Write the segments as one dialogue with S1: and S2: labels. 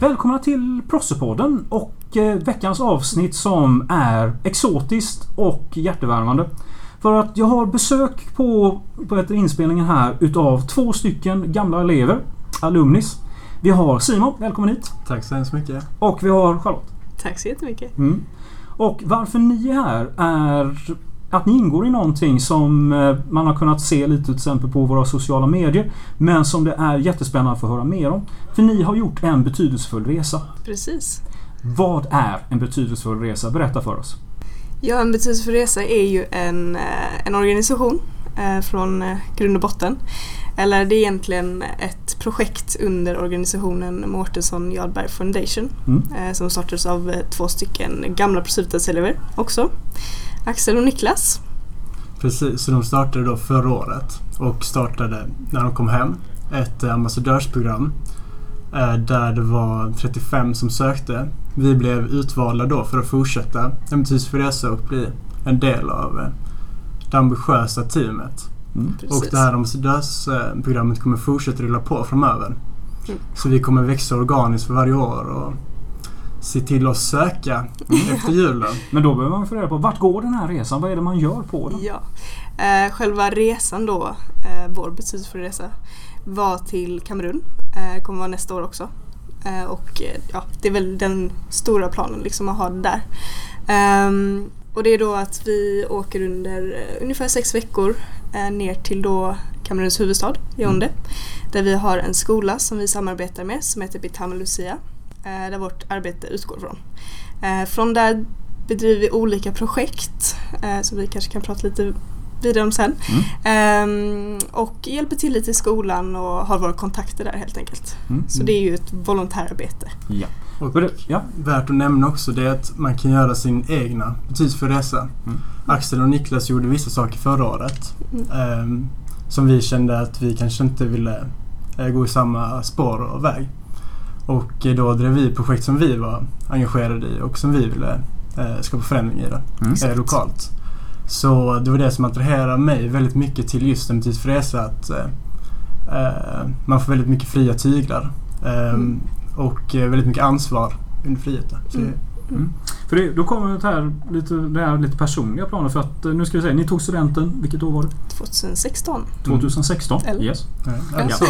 S1: Välkomna till Prossepodden och eh, veckans avsnitt som är exotiskt och hjärtevärmande. För att jag har besök på, på ett inspelningen här utav två stycken gamla elever, alumnis. Vi har Simon, välkommen hit.
S2: Tack så hemskt mycket.
S1: Och vi har Charlotte.
S3: Tack så jättemycket.
S1: Mm. Och varför ni är här är att ni ingår i någonting som eh, man har kunnat se lite till exempel på våra sociala medier. Men som det är jättespännande att få höra mer om. För ni har gjort en betydelsefull resa.
S3: Precis.
S1: Vad är en betydelsefull resa? Berätta för oss.
S3: Ja, en betydelsefull resa är ju en, eh, en organisation eh, från grund och botten. Eller det är egentligen ett projekt under organisationen Mårtensson Jarlberg Foundation
S1: Mm.
S3: som startades av två stycken gamla Prosutas-elever också. Axel och Niklas.
S2: Precis, så de startade då förra året och startade när de kom hem ett eh, ambassadörsprogram eh, där det var 35 som sökte. Vi blev utvalda då för att fortsätta en betydelsefull resa och bli en del av eh, det ambitiösa teamet.
S1: Mm.
S2: Och det här ambassadörsprogrammet kommer fortsätta rulla på framöver.
S3: Mm.
S2: Så vi kommer växa organiskt för varje år och se till att söka efter julen.
S1: Men då behöver man reda på vart går den här resan? Vad är det man gör på den?
S3: Ja. Eh, själva resan då, eh, vår betydelsefulla resa, var till Kamerun. Eh, kommer vara nästa år också. Eh, och eh, ja, det är väl den stora planen liksom att ha det där. Ehm, och det är då att vi åker under eh, ungefär sex veckor eh, ner till då Kameruns huvudstad, Yaoundé. Där vi har en skola som vi samarbetar med som heter Bitama Lucia. Eh, där vårt arbete utgår från. Eh, från där bedriver vi olika projekt eh, som vi kanske kan prata lite vidare om sen.
S1: Mm.
S3: Ehm, och hjälper till lite i skolan och har våra kontakter där helt enkelt.
S1: Mm.
S3: Så det är ju ett volontärarbete.
S1: Ja.
S2: Och
S1: ja.
S2: värt att nämna också det är att man kan göra sin egna betydelsefulla resa.
S1: Mm.
S2: Axel och Niklas gjorde vissa saker förra året
S3: Mm.
S2: ehm, som vi kände att vi kanske inte ville gå i samma spår och väg. Och eh, då drev vi projekt som vi var engagerade i och som vi ville eh, skapa förändring i det,
S1: Mm.
S2: eh, lokalt. Så det var det som attraherade mig väldigt mycket till just en betydelsefull resa. Att eh, eh, man får väldigt mycket fria tyglar ehm,
S3: Mm.
S2: och eh, väldigt mycket ansvar under friheten. Så
S3: Mm.
S1: Mm. För det, då kommer det här lite, det här lite personliga planer. För att eh, nu ska vi säga, ni tog studenten, vilket år var det?
S3: 2016.
S1: 2016?
S3: Eller?
S1: Yes.
S2: Ja, alltså,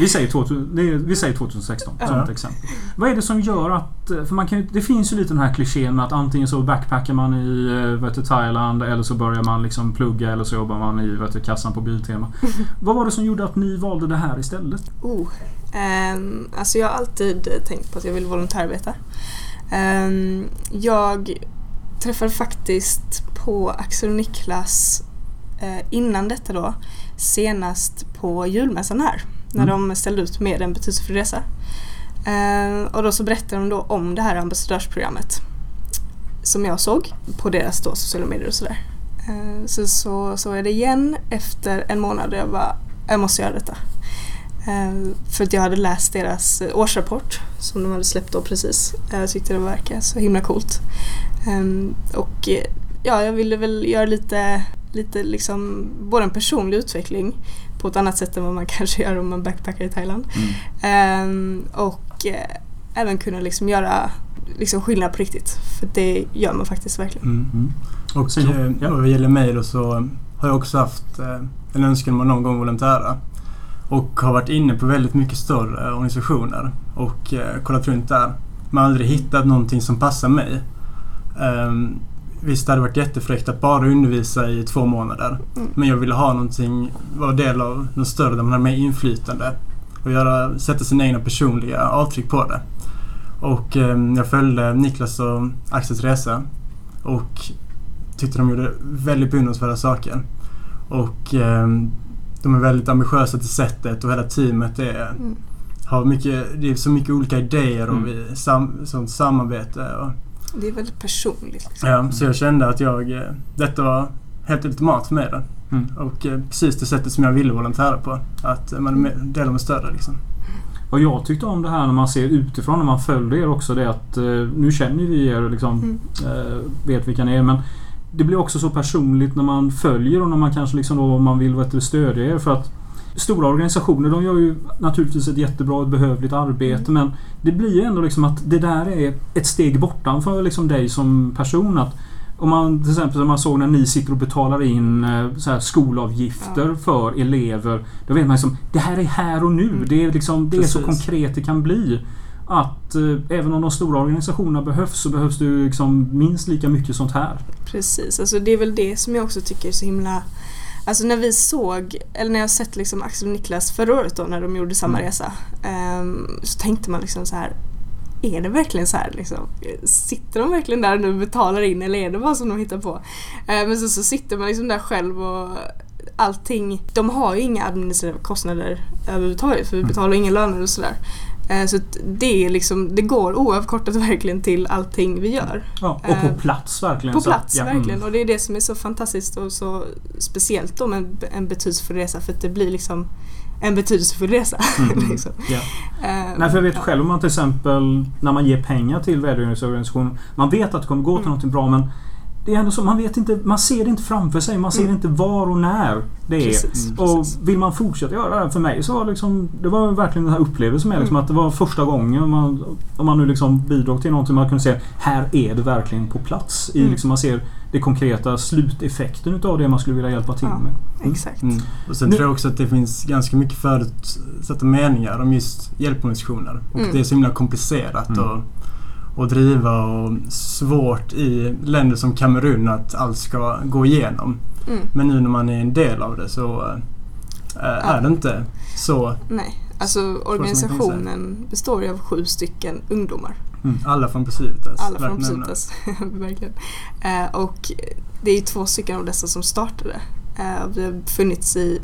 S1: Vi säger, 2000, det är- vi säger 2016 som ett exempel. Vad är det som gör att... eh, För man kan det finns ju lite den här klichén med att antingen så backpackar man i eh, vet du, Thailand eller så börjar man liksom plugga eller så jobbar man i vet du, kassan på Biltema. Vad var det som gjorde att ni valde det här istället?
S3: Oh. Um, alltså jag har alltid tänkt på att jag vill volontärarbeta. Ehm, jag träffade faktiskt på Axel och Niklas eh, innan detta då senast på julmässan här när
S1: Mm.
S3: de ställde ut med en betydelsefull resa. Ehm, och då så berättade de då om det här ambassadörsprogrammet som jag såg på deras då sociala medier och sådär. Ehm, så så såg jag det igen efter en månad och jag bara, jag måste göra detta. Ehm, för att jag hade läst deras eh, årsrapport som de hade släppt då precis. Eh, Jag tyckte det verkade så himla coolt. Ehm, och eh, ja, jag ville väl göra lite, lite liksom både en personlig utveckling på ett annat sätt än vad man kanske gör om man backpackar i Thailand. Ehm, och eh, även kunna liksom göra liksom skillnad på riktigt. För det gör man faktiskt verkligen.
S2: mm.
S1: Mm.
S2: Och eh,
S1: ja.
S2: vad gäller mig då så har jag också haft eh, en önskan om att någon gång volontära. Och har varit inne på väldigt mycket större organisationer och eh, kollat runt där. Men aldrig hittat någonting som passar mig. Um, visst, det hade varit jättefräckt att bara undervisa i två månader.
S3: Mm.
S2: Men jag ville ha någonting, vara del av något större där man har mer inflytande. Och göra, sätta sina egna personliga avtryck på det. Och ehm, jag följde Niklas och Axels resa. Och tyckte de gjorde väldigt beundransvärda saker. Och ehm, de är väldigt ambitiösa till sättet och hela teamet är,
S3: Mm.
S2: har mycket, det är så mycket olika idéer och
S1: Mm.
S2: vi sam, sånt samarbete. Och,
S3: Det är väldigt personligt. Liksom.
S2: ja, så jag kände att jag, eh, detta var helt ultimat för mig då.
S1: Mm.
S2: Och eh, precis det sättet som jag ville volontära på. Att eh, man är med- större liksom.
S1: Vad jag tyckte om det här när man ser utifrån, när man följer er också, det är att nu känner vi er liksom,
S3: Mm.
S1: vet vilka ni är. Men det blir också så personligt när man följer och när man kanske liksom då, man vill vet stödja er. För att stora organisationer de gör ju naturligtvis ett jättebra och behövligt arbete men det blir ju ändå liksom att det där är ett steg bortanför liksom dig som person. Att om man till exempel som man såg när ni sitter och betalar in eh, så här skolavgifter
S3: Ja.
S1: för elever. Då vet man liksom det här är här och nu.
S3: Mm.
S1: Det är, liksom, det är så konkret det kan bli. Att eh, även om de stora organisationerna behövs så behövs det ju liksom minst lika mycket sånt här.
S3: Precis, alltså det är väl det som jag också tycker är så himla Alltså när vi såg, eller när jag sett liksom Axel och Niklas förra året då när de gjorde samma
S1: Mm.
S3: resa ehm, Så tänkte man liksom så här Är det verkligen så här liksom? Sitter de verkligen där nu och betalar in eller är det bara som de hittar på? Eh, men så, så sitter man liksom där själv och allting De har ju inga administrativa kostnader överhuvudtaget för vi
S1: Mm.
S3: betalar inga löner och sådär Så att det liksom, det går oavkortat verkligen till allting vi gör.
S1: Ja, och på
S3: Eh,
S1: plats verkligen.
S3: På
S1: Så
S3: plats,
S1: ja,
S3: verkligen.
S1: Mm.
S3: Och det är det som är så fantastiskt och så speciellt då med en, en betydelsefull resa för att det blir liksom en betydelsefull resa.
S1: Mm.
S3: liksom.
S1: Ja.
S3: Eh,
S1: Nej, för jag vet
S3: ja.
S1: själv om man till exempel när man ger pengar till välgörenhetsorganisationer. Man vet att det kommer gå till
S3: Mm.
S1: någonting bra men det är ändå så, man vet inte, man ser det inte framför sig. Man ser
S3: Mm.
S1: inte var och när det är.
S3: Precis,
S2: Mm.
S1: Och
S3: precis.
S1: vill man fortsätta göra det här, för mig så var det liksom, det var verkligen den här upplevelsen med liksom
S3: Mm.
S1: att det var första gången man, om man nu liksom bidrog till någonting man kunde se här är det verkligen på plats. I
S3: Mm.
S1: liksom man ser det konkreta sluteffekten utav det man skulle vilja hjälpa till
S3: Ja.
S1: med. Mm.
S3: Exakt.
S2: Mm. Och sen
S1: Nu-
S2: tror jag också att det finns ganska mycket förutsatta meningar om just hjälporganisationer. Och
S3: Mm.
S2: det är så himla komplicerat
S1: Mm.
S2: Att, driva och svårt i länder som Kamerun att allt ska gå igenom.
S3: Mm.
S2: Men nu när man är en del av det så äh, är det inte så.
S3: Nej, alltså organisationen består ju av sju stycken ungdomar.
S1: Mm.
S2: Alla från Precivitas.
S3: Alla från. Precivitas. Verkligen. Eh, och det är två stycken av dessa som startade. Eh, vi har funnits i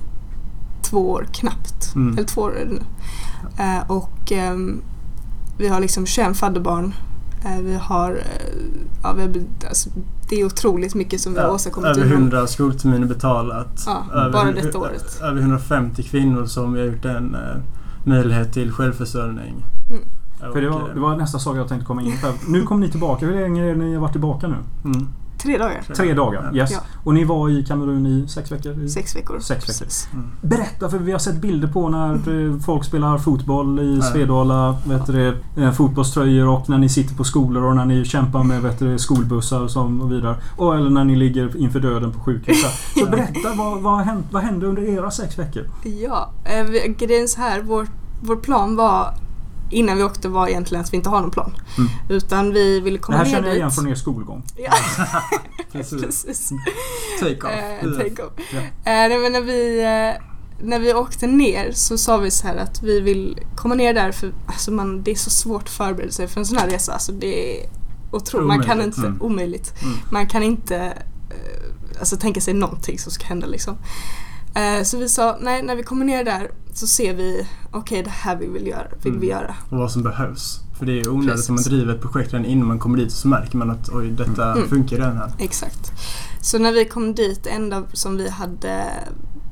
S3: två år knappt.
S2: Mm.
S3: Eller två år är det nu. Eh, och ehm, vi har liksom 21 fadderbarn. Eh, vi har, eh, ja, vi har alltså, det är otroligt mycket som vi har
S2: Ja,
S3: åstadkommit.
S2: över
S3: inom-
S2: 100 skolterminer betalat.
S3: Ja,
S2: över,
S3: bara detta året.
S2: Över 150 kvinnor som vi har gjort en eh, möjlighet till självförsörjning.
S3: Mm.
S1: För det var, det var nästa sak jag tänkte komma in på. Nu kom ni tillbaka. Hur länge är ni har varit tillbaka nu?
S2: Mm.
S3: Tre dagar.
S1: Tre dagar. Yes.
S3: Ja.
S1: Och ni var i Kamerun i sex veckor? I-
S3: Sex veckor.
S1: Sex veckor.
S2: Mm.
S1: Berätta, för vi har sett bilder på när eh, folk spelar fotboll i. Svedala. Vet du, eh, fotbollströjor och när ni sitter på skolor och när ni kämpar med vet du, skolbussar som och vidare. Och, eller när ni ligger inför döden på sjukhus. Så berätta, vad, vad, hände, vad hände under era sex veckor?
S3: Ja, eh, grejen är så här. Vår, vår plan var innan vi åkte var egentligen att vi inte har någon plan.
S1: Mm.
S3: Utan vi ville
S1: Det
S3: komma
S1: här
S3: ner
S1: känner jag
S3: dit.
S1: igen från er skolgång.
S3: Ja,
S2: Precis.
S3: precis.
S2: Take off.
S3: Eh, take off.
S2: Ja.
S3: Eh, men när, vi, eh, när vi åkte ner så sa vi så här att vi vill komma ner där för alltså man, det är så svårt att förbereda sig för en sån här resa. Alltså det är otroligt. Man kan inte,
S1: Mm.
S3: omöjligt.
S2: Mm.
S3: Man kan inte eh, alltså, tänka sig någonting som ska hända liksom. Eh, så vi sa, nej när vi kommer ner där så ser vi, okej det här vill vi göra. Vill vi
S2: Mm.
S3: göra.
S2: Och vad som behövs. För det är onödigt om man driver ett projekt redan innan man kommer dit så märker man att oj detta
S3: Mm.
S2: funkar redan här.
S3: Exakt. Så när vi kom dit, det enda som vi hade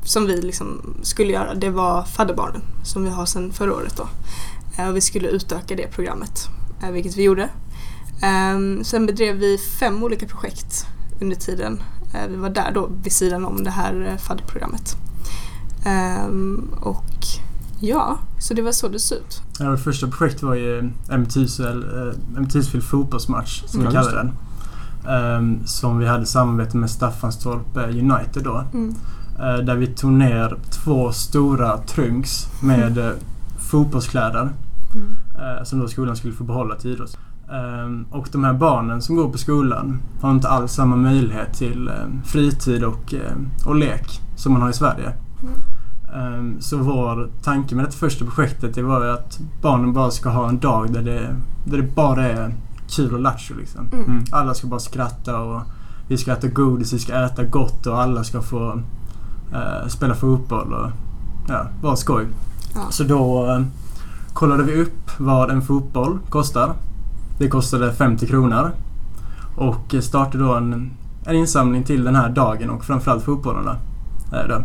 S3: som vi liksom skulle göra det var fadderbarnen som vi har sedan förra året då. Eh, Och vi skulle utöka det programmet, eh, vilket vi gjorde. Ehm, Sen bedrev vi fem olika projekt under tiden. Eh, Vi var där då vid sidan om det här eh, fadderprogrammet. Ehm, Och ja, så det var så det såg ut.
S2: Ja, vårt första projekt var ju en betydelsefull fotbollsmatch som
S1: Ja,
S2: vi kallar den. Ehm, som vi hade samarbete med Staffanstorp eh, United då.
S3: Mm.
S2: Eh, där vi tog ner två stora trunks med eh, fotbollskläder
S3: Mm.
S2: eh, som då skolan skulle få behålla till idrott. Ehm, och de här barnen som går på skolan har inte alls samma möjlighet till eh, fritid och, eh, och lek som man har i Sverige.
S3: Mm.
S2: Ehm, Så vår tanke med det första projektet det var ju att barnen bara ska ha en dag där det, där det bara är kul och lattjo liksom.
S3: Mm.
S1: Mm.
S2: Alla ska bara skratta och vi ska äta godis, vi ska äta gott och alla ska få eh, spela fotboll och ja, bara skoj.
S3: Ja.
S2: Så då eh, kollade vi upp vad en fotboll kostar. Det kostade 50 kronor. Och eh, startade då en, en insamling till den här dagen och framförallt fotbollarna. Eh, då.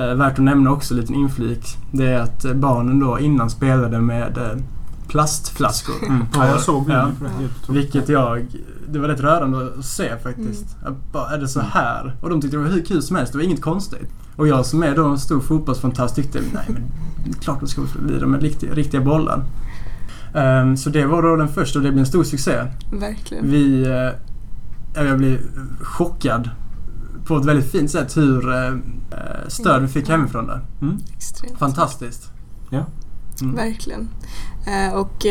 S2: Eh, värt att nämna också, en liten inflik. Det är att eh, barnen då innan spelade med eh, plastflaskor.
S1: Mm.
S2: På-
S1: Ja, jag såg
S2: ja.
S1: bilden det.
S2: Vilket jag... Det var rätt rörande att se faktiskt. Jag bara, är det så här? Och de tyckte det var hur kul som helst. Det var inget konstigt. Och jag som är då en stor fotbollsfantast tyckte nej men klart de ska lira med riktiga, riktiga bollar. Ehm, så det var då den första och det blev en stor succé.
S3: Verkligen.
S2: Vi... ja, jag blev chockad på ett väldigt fint sätt hur eh, stöd vi fick hemifrån det.
S1: Mm.
S3: Extremt.
S2: Fantastiskt. Mm.
S3: Verkligen. Eh, och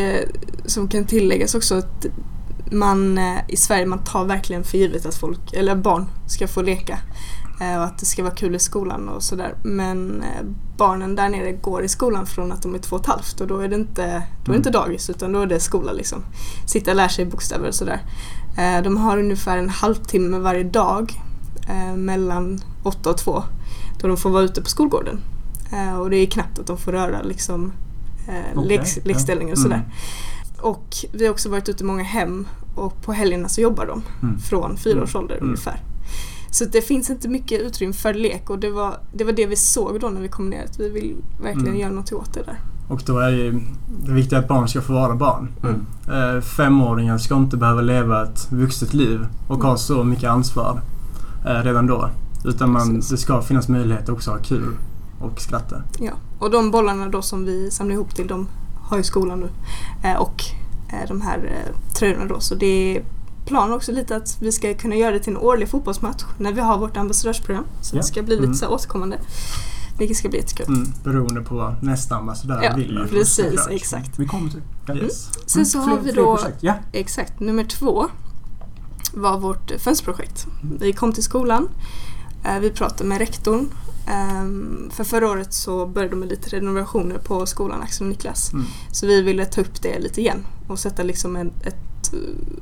S3: som kan tilläggas också att man i Sverige man tar verkligen för givet att folk, eller barn ska få leka. Eh, och att det ska vara kul i skolan och sådär. Men eh, barnen där nere går i skolan från att de är två och ett halvt och då är det inte, då är det inte dagis utan då är det skola liksom. Sitta och lära sig bokstäver och sådär. Eh, de har ungefär en halvtimme varje dag mellan åtta och två då de får vara ute på skolgården. Och det är knappt att de får röra liksom
S1: ja.
S3: lekställningar och sådär.
S2: Mm.
S3: Och vi har också varit ute i många hem och på helgerna så jobbar de
S1: Mm.
S3: från fyra års ålder
S2: Mm.
S3: ungefär. Så det finns inte mycket utrymme för lek och det var, det var det vi såg då när vi kom ner att vi vill verkligen
S2: Mm.
S3: göra något åt det där.
S2: Och då är det ju det viktiga att barn ska få vara barn.
S1: Mm.
S2: Eh, Femåringar ska inte behöva leva ett vuxet liv och ha så mycket ansvar eh, redan då. Utan man,
S3: Precis.
S2: det ska finnas möjlighet att också ha kul och skratta.
S3: Ja. Och de bollarna då som vi samlar ihop till de har ju skolan nu. Eh, och eh, de här eh, tröjorna då. Så det är planen också lite att vi ska kunna göra det till en årlig fotbollsmatch när vi har vårt ambassadörsprogram. Så
S1: Ja.
S3: det ska bli lite
S2: Mm.
S3: så återkommande. Vilket ska bli jättekul.
S2: Mm, beroende på vad nästa ambassadör
S3: Ja,
S2: vill.
S3: precis, exakt.
S1: Vi kommer till det.
S2: Yes.
S3: Sen så
S1: Mm,
S3: har
S1: fler-
S3: vi då.
S1: Ja.
S3: Exakt. Nummer två var vårt fönsterprojekt. Vi kom till skolan. eh, Vi pratade med rektorn. Ehm, För förra året så började de med lite renovationer på skolan, Axel och Niklas.
S2: Mm.
S3: Så vi ville ta upp det lite igen och sätta liksom en, ett,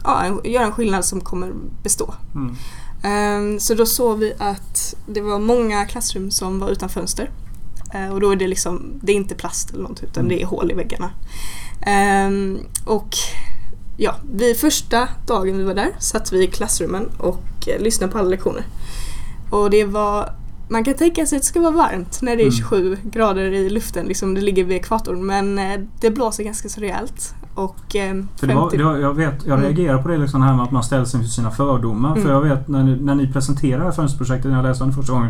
S3: ja, en, göra en skillnad som kommer bestå.
S2: Mm.
S3: Ehm, Så då såg vi att det var många klassrum som var utan fönster. Eh, Och då är det liksom, det är inte plast eller något utan
S1: Mm.
S3: det är hål i väggarna. Ehm, och ja, vi första dagen vi var där satt vi i klassrummen och eh, lyssnade på alla lektioner. Och det var, man kan tänka sig att det ska vara varmt när det är
S2: Mm.
S3: 27 grader i luften, liksom det ligger vid ekvatorn men eh, det blåser ganska så rejält. Och, eh,
S1: För det var,
S3: 50
S1: det var, jag, vet, jag
S3: Mm.
S1: reagerar på det liksom här med att man ställs inför sina fördomar.
S3: Mm.
S1: För jag vet när ni, när ni presenterade det här fönsterprojektet när jag läste om det första gången.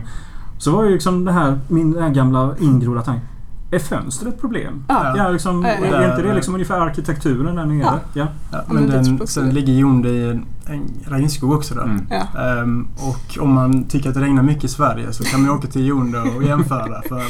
S1: Så var ju liksom det här, min den här gamla ingrodda tanke. Är fönster ett problem?
S3: Ja.
S1: Ja, liksom,
S3: Ja, ja, ja.
S1: är inte det liksom ungefär arkitekturen där nere?
S3: Ja.
S1: Ja.
S2: Ja,
S3: men
S2: men den,
S3: jag
S2: sen ligger Jonde i en, en regnskog också då.
S1: Mm.
S3: Ja.
S2: Ehm, och om man tycker att det regnar mycket i Sverige så kan man åka till Jonde och jämföra för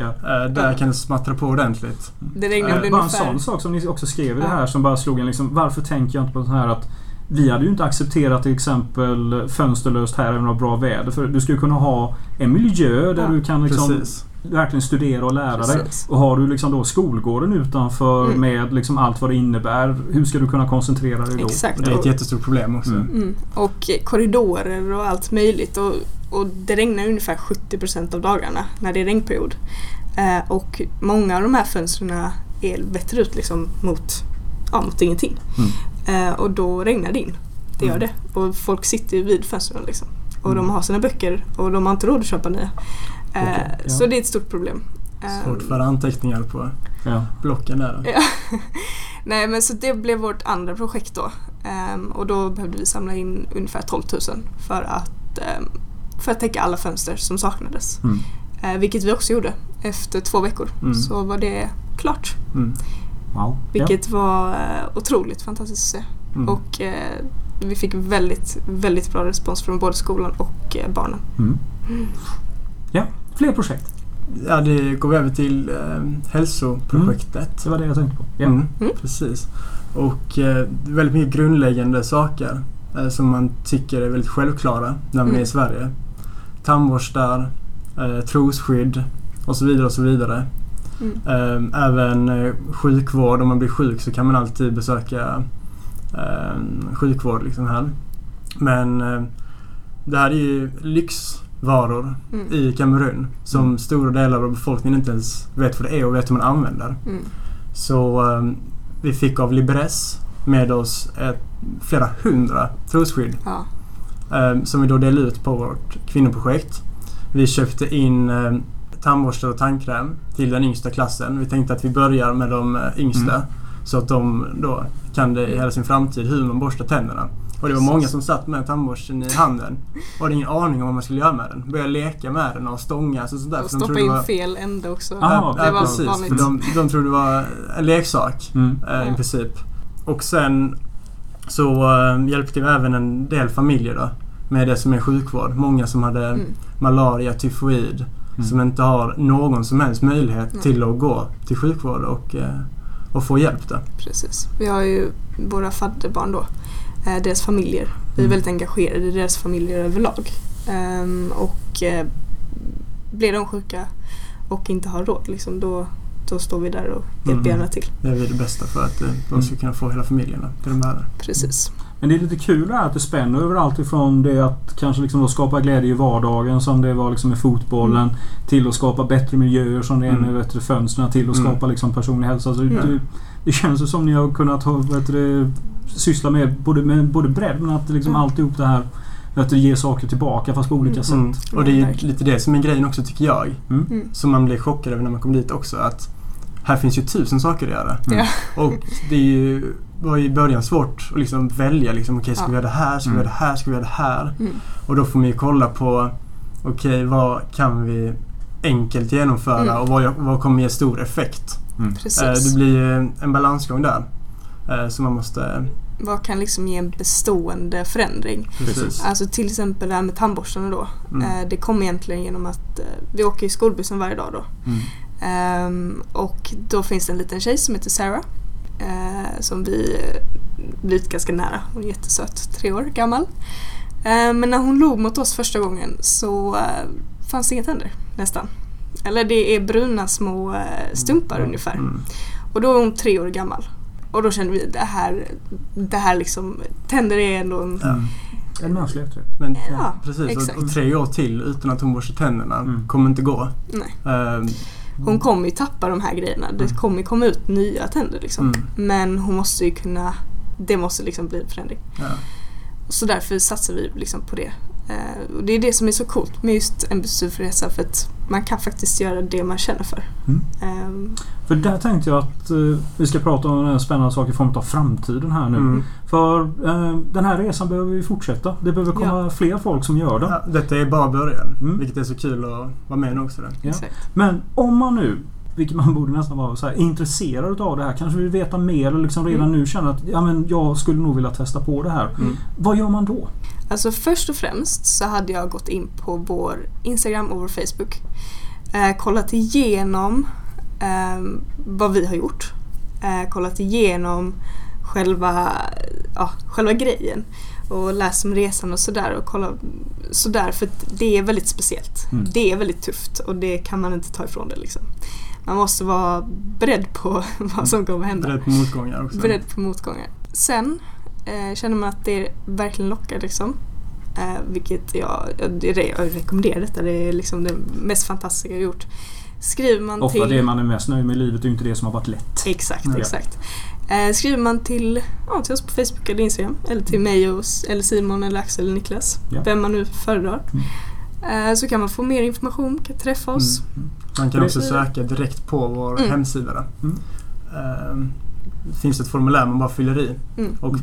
S2: Eh, där kan det smattra på ordentligt.
S3: Det regnade
S2: Eh,
S1: Bara en sån sak som ni också skrev i det här som bara slog en liksom, Varför tänker jag inte på det här att vi hade ju inte accepterat till exempel fönsterlöst här även var bra väder. För du skulle kunna ha en miljö där
S3: Ja,
S1: du kan liksom
S2: Precis.
S1: verkligen studera och lära dig.
S3: Precis.
S1: Och har du liksom då skolgården utanför
S3: Mm.
S1: med liksom allt vad det innär. Hur ska du kunna koncentrera dig då?
S3: Exakt.
S2: Det är ett jättestort problem också.
S1: Mm.
S3: Mm. Och korridorer och allt möjligt. Och, och det regnar ungefär 70% av dagarna när det är regnperiod. Eh, och många av de här fönstren är vetter ut liksom mot, ja, mot ingenting. Eh, och då regnar det in. Det gör
S2: Mm.
S3: det. Och folk sitter vid fönstren liksom. Och
S2: Mm.
S3: de har sina böcker och de har inte råd att köpa nya. Eh,
S1: Okej, ja.
S3: Så det är ett stort problem. Eh,
S2: Svårt för anteckningar på
S1: Ja.
S2: blocken där.
S3: Ja. Nej men så det blev vårt andra projekt då. Ehm, och då behövde vi samla in ungefär 12 000 för att, ehm, för att täcka alla fönster som saknades.
S1: Mm.
S3: Eh, vilket vi också gjorde. Efter två veckor
S2: Mm.
S3: så var det klart.
S2: Mm.
S1: Wow.
S3: Vilket var eh, otroligt fantastiskt att se.
S2: Mm.
S3: Och eh, vi fick väldigt, väldigt bra respons från både skolan och eh, barnen.
S1: Ja. Mm. ja. Fler projekt.
S2: Ja, det går vi över till eh, hälsoprojektet.
S1: Det var det jag tänkte på. Ja.
S2: Mm,
S3: Mm.
S2: Precis. Och eh, väldigt mycket grundläggande saker eh, som man tycker är väldigt självklara när man
S3: Mm.
S2: är i Sverige. Tandborstar, eh, trosskydd och så vidare och så vidare.
S3: Mm.
S2: Eh, även eh, sjukvård. Om man blir sjuk så kan man alltid besöka eh, sjukvård liksom här. Men eh, det här är ju lyxvaror
S3: Mm.
S2: i Kamerun som
S1: Mm.
S2: stora delar av befolkningen inte ens vet vad det är och vet hur man använder.
S3: Mm.
S2: Så eh, vi fick av Liberes med oss ett, flera hundra trosskydd
S3: Ja.
S2: Eh, som vi då delade ut på vårt kvinnoprojekt. Vi köpte in eh, tandborstar och tandkräm till den yngsta klassen. Vi tänkte att vi börjar med de eh, yngsta.
S1: Mm.
S2: Så att de då kan det i hela sin framtid hur man borstar tänderna. Och det var många som satt med tandborsten i handen och hade ingen aning om vad man skulle göra med den. Började leka med den och stångas och sådär.
S3: Och
S2: de
S3: stoppa in
S2: var,
S3: fel ände också.
S1: Ah,
S3: det var
S2: precis.
S3: vanligt.
S2: För de, de trodde det var en leksak
S1: Mm.
S2: eh, i
S3: Ja.
S2: princip. Och sen så eh, hjälpte vi även en del familjer då med det som är sjukvård. Många som hade
S3: Mm.
S2: malaria, tyfoid
S1: Mm.
S2: som inte har någon som helst möjlighet
S3: Nej.
S2: till att gå till sjukvård och, eh, och få hjälp där.
S3: Precis. Vi har ju våra fadderbarn då. Eh, deras familjer. Vi är
S1: Mm.
S3: väldigt engagerade i deras familjer överlag. Ehm, och eh, blir de sjuka och inte har råd liksom, då, då står vi där och hjälper
S2: Mm.
S3: gärna till.
S2: Det är det bästa för att de ska
S1: Mm.
S2: kunna få hela familjerna det de behöver.
S3: Precis.
S1: Men det är lite kul det här att det spänner över allt ifrån det att kanske liksom då skapa glädje i vardagen som det var liksom med fotbollen till att skapa bättre miljöer som det är
S2: Mm.
S1: med vet du, fönstren till att
S2: Mm.
S1: skapa liksom personlig hälsa. Alltså,
S3: Mm.
S1: det, det känns ju som ni har kunnat ha, vet du, syssla med både, med både bredd men att liksom
S3: Mm.
S1: alltihop det här att ger saker tillbaka fast på olika sätt.
S2: Mm. Och det är lite det som är grejen också tycker jag.
S1: Mm.
S3: Mm.
S2: Som man blir chockad över när man kommer dit också. Att här finns ju tusen saker att göra.
S1: Mm.
S3: Ja.
S2: Och det är ju, var i början svårt att liksom välja. Liksom, Okej, ska
S3: Ja.
S2: vi göra det här? Ska vi
S1: Mm.
S2: göra det här? Ska vi göra det här?
S3: Mm.
S2: Och då får man ju kolla på Okej, vad kan vi enkelt genomföra
S3: Mm.
S2: och vad, vad kommer ge stor effekt?
S1: Mm.
S3: Precis.
S2: Eh, det blir ju en balansgång där. Eh, så man måste...
S3: Vad kan liksom ge en bestående förändring?
S2: Precis.
S3: Alltså till exempel det här med tandborstarna då.
S2: Mm.
S3: Eh, det kom egentligen genom att vi åker i skolbussen varje dag då.
S1: Mm.
S3: Ehm, och då finns det en liten tjej som heter Sarah. Eh, som vi blivit ganska nära. Hon är jättesöt, tre år gammal. Ehm, men när hon log mot oss första gången så eh, fanns det inga tänder nästan. Eller det är bruna små eh, stumpar
S1: Mm.
S3: ungefär.
S2: Mm.
S3: Och då är hon tre år gammal. Och då kände vi det här, det här liksom, tänder är ändå en...
S2: Ja.
S1: En mänsklig rätt.
S2: Men,
S3: Ja,
S2: precis. Och,
S3: exakt.
S2: och tre år till utan att hon borstar tänderna
S1: Mm.
S2: kommer inte gå.
S3: Nej.
S2: Eh,
S3: Hon kommer ju tappa de här grejerna. Det
S1: Mm.
S3: kommer komma ut nya tänder liksom.
S2: Mm.
S3: Men hon måste ju kunna, det måste liksom bli en förändring.
S2: ja.
S3: Så därför satsar vi liksom på det. Eh, och det är det som är så coolt med just en bussresa för att man kan faktiskt göra det man känner för.
S1: Mm.
S3: Ehm,
S1: För där tänkte jag att eh, vi ska prata om en spännande sak i form av framtiden här nu.
S2: Mm.
S1: För eh, den här resan behöver vi fortsätta. Det behöver komma fler folk som gör den.
S2: Ja, detta är bara början.
S1: Mm.
S2: Vilket är så kul att vara med nu också. Där.
S1: Ja. Men om man nu, vilket man borde nästan vara så här, intresserad av det här. Kanske vill veta mer eller liksom redan
S3: Mm.
S1: nu känna att ja, men jag skulle nog vilja testa på det här.
S2: Mm.
S1: Vad gör man då?
S3: Alltså först och främst så hade jag gått in på vår Instagram och vår Facebook. Eh, kollat igenom eh, vad vi har gjort. Eh, kollat igenom själva, ja, själva grejen. Och läst om resan och sådär. Och kolla, sådär för det är väldigt speciellt.
S1: Mm.
S3: Det är väldigt tufft och det kan man inte ta ifrån det liksom. Man måste vara beredd på vad som kommer hända
S2: Beredd på motgångar också.
S3: beredd på motgångar. Sen eh, känner man att det verkligen lockar liksom. Eh, vilket jag, ja, det är det jag rekommenderar detta. Det är liksom det mest fantastiska jag har gjort. Skriver man
S1: Ofta
S3: till...
S1: det man är mest nöjd med i livet är ju inte det som har varit lätt.
S3: Exakt,
S1: Ja.
S3: exakt. Eh, skriver man till, ja, till oss på Facebook eller Instagram eller till mig och, eller Simon eller Axel eller Niklas.
S1: Ja.
S3: Vem man nu föredrar. Eh, så kan man få mer information, kan träffa oss.
S1: Mm.
S2: Man kan också söka direkt på vår
S3: Mm.
S2: hemsida.
S1: Mm.
S2: Det finns ett formulär man bara fyller i
S3: Mm.
S2: och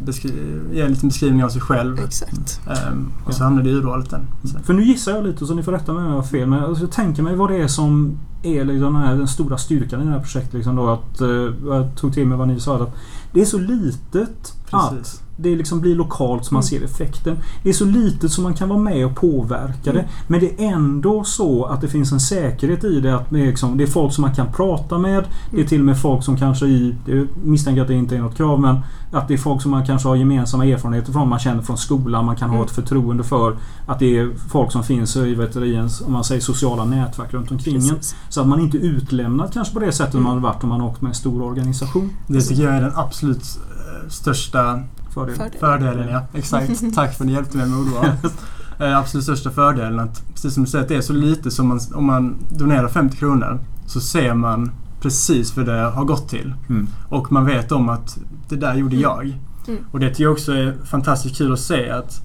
S2: ger en liten beskrivning av sig själv.
S3: Exakt.
S2: Ehm, och så hamnar det i urvalet den. Så.
S1: För nu gissar jag lite så ni får rätta mig om jag har fel. Men alltså, jag tänker mig vad det är som är liksom den, här, den stora styrkan i det här projektet. Liksom då, att, eh, jag tog till mig vad ni sa. Att det är så litet att
S2: Precis.
S1: Det liksom blir lokalt så man
S3: Mm.
S1: ser effekten. Det är så litet så man kan vara med och påverka det.
S3: Mm.
S1: Men det är ändå så att det finns en säkerhet i det. Att det, är liksom, det är folk som man kan prata med. Det är
S3: Mm.
S1: till och med folk som kanske i... Jag misstänker att det inte är något krav men att det är folk som man kanske har gemensamma erfarenheter från. Man känner från skolan. Man kan ha
S3: Mm.
S1: ett förtroende för. Att det är folk som finns i, vet du, i ens, om man säger, sociala nätverk runt omkring en. Så att man inte är utlämnad kanske på det sättet
S3: Mm.
S1: man hade varit om man åkt med en stor organisation.
S2: Det tycker jag är den absolut eh, största
S1: Fördel.
S3: Fördel.
S2: fördelen. Ja. Exakt. Tack för att ni hjälpte mig med ordval. Eh, absolut största fördelen att, precis som du säger, att det är så lite som man, om man donerar 50 kronor så ser man precis vad det har gått till.
S1: Mm.
S2: Och man vet om att det där gjorde
S3: Mm.
S2: jag.
S3: Mm.
S2: Och det tycker jag också är fantastiskt kul att se att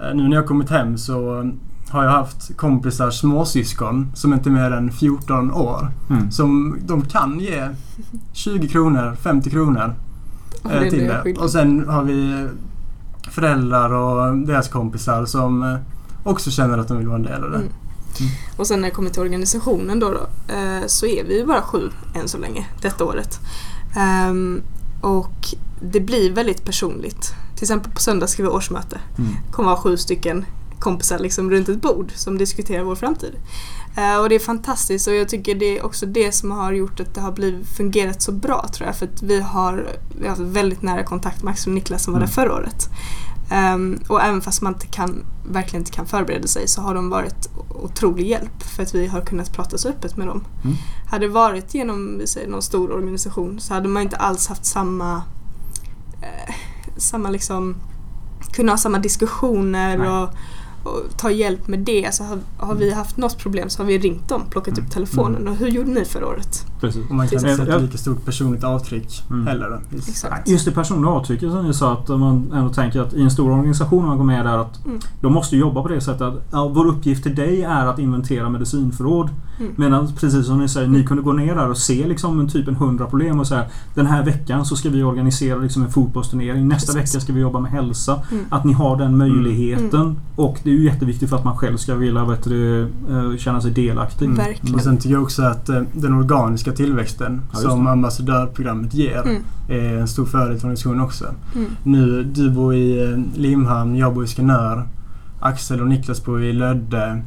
S2: eh, nu när jag kommit hem så har jag haft kompisar, småsyskon, som inte är mer än 14 år.
S1: Mm.
S2: Som de kan ge 20 kronor, 50 kronor eh, till
S3: det.
S2: Och sen har vi föräldrar och deras kompisar som eh, också känner att de vill vara en del av det.
S3: Mm. Och sen när det kommer till organisationen då, då eh, så är vi ju bara sju än så länge detta året. Ehm, och det blir väldigt personligt. Till exempel på söndag ska vi årsmöte.
S1: Mm.
S3: Det kommer vara sju stycken kompisar liksom runt ett bord som diskuterar vår framtid. Eh, och det är fantastiskt och jag tycker det är också det som har gjort att det har blivit, fungerat så bra tror jag. För att vi har, vi har haft väldigt nära kontakt med Axel och Niklas som var
S1: Mm.
S3: där förra året. Ehm, och även fast man inte kan, verkligen inte kan förbereda sig så har de varit otrolig hjälp för att vi har kunnat prata så öppet med dem.
S1: Mm.
S3: Hade det varit genom säger, någon stor organisation så hade man inte alls haft samma eh, samma liksom kunna ha samma diskussioner
S1: Nej.
S3: och, och ta hjälp med det. Så har, har vi haft något problem så har vi ringt dem, plockat
S1: Mm.
S3: upp telefonen och hur gjorde ni förra året?
S1: Precis.
S2: Och man kan inte sätta lika stort personligt avtryck
S1: Mm.
S2: heller. Då.
S3: Exakt.
S1: Just det personliga avtrycket som ni sa att om man ändå tänker att i en stor organisation när man går med där att
S3: Mm.
S1: de måste jobba på det sättet att ja, vår uppgift till dig är att inventera medicinförråd.
S3: Mm.
S1: Medan precis som ni säger, ni kunde gå ner där och se liksom en typ en hundra problem och säga den här veckan så ska vi organisera liksom en fotbollsturnering. Nästa
S3: Precis.
S1: vecka ska vi jobba med hälsa.
S3: Mm.
S1: Att ni har den möjligheten.
S3: Mm.
S1: Och det är ju jätteviktigt för att man själv ska vilja vet du, eh, känna sig delaktig.
S2: Mm.
S3: Verkligen.
S2: Och sen tycker jag också att eh, den organiska tillväxten
S1: Ja,
S2: som ambassadörprogrammet ger
S3: Mm.
S2: är en stor fördel för organisationen också.
S3: Mm.
S2: Nu, du bor i eh, Limhamn, jag bor i Skanör. Axel och Niklas bor i Lödde.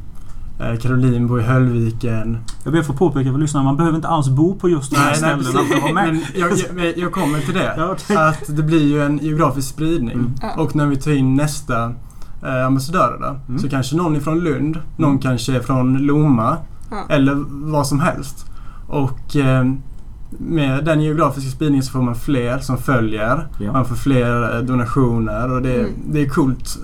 S2: eh, Caroline bor i Höllviken.
S1: Jag ber få påpeka för lyssnarna, man behöver inte alls bo på just de här ställena för att vara med.
S2: Men jag, jag, jag kommer till det. Att det blir ju en geografisk spridning.
S1: Mm.
S2: Och när vi tar in nästa eh, ambassadörer då,
S1: Mm.
S2: så kanske någon är från Lund, någon
S1: Mm.
S2: kanske är från Lomma eller vad som helst. Och eh, med den geografiska spridningen så får man fler som följer.
S1: Ja.
S2: Man får fler eh, donationer och det,
S3: Mm.
S2: det är coolt.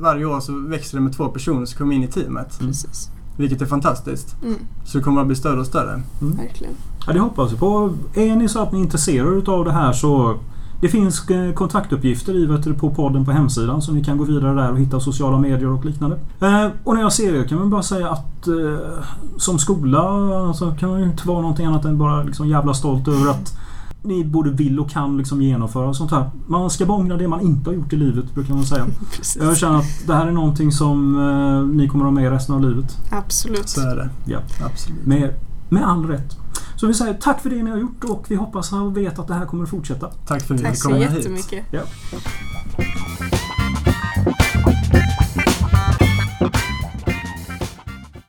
S2: Varje år så växer det med två personer som kommer in i teamet.
S1: Mm.
S3: Precis.
S2: Vilket är fantastiskt.
S3: Mm.
S2: Så det kommer att bli större och större.
S3: Verkligen.
S1: Ja, det hoppas vi på. Är ni så att ni är intresserade utav det här så det finns eh, kontaktuppgifter i, vet du, på podden på hemsidan så ni kan gå vidare där och hitta sociala medier och liknande. Eh, och när jag ser det kan man bara säga att eh, som skola alltså, kan man ju inte vara någonting annat än bara liksom jävla stolt över att ni både vill och kan liksom genomföra sånt här. Man ska bara ångra det man inte har gjort i livet brukar man säga. Jag känner att det här är någonting som eh, ni kommer att ha med resten av livet.
S3: Absolut.
S2: Så är det.
S1: Ja.
S2: Absolut.
S1: Med, med all rätt. Så vi säger tack för det ni har gjort och vi hoppas och vet att det här kommer att fortsätta.
S2: Tack för att ni
S3: kom
S2: hit.
S3: Tack så
S2: jättemycket. Hit.
S1: Ja.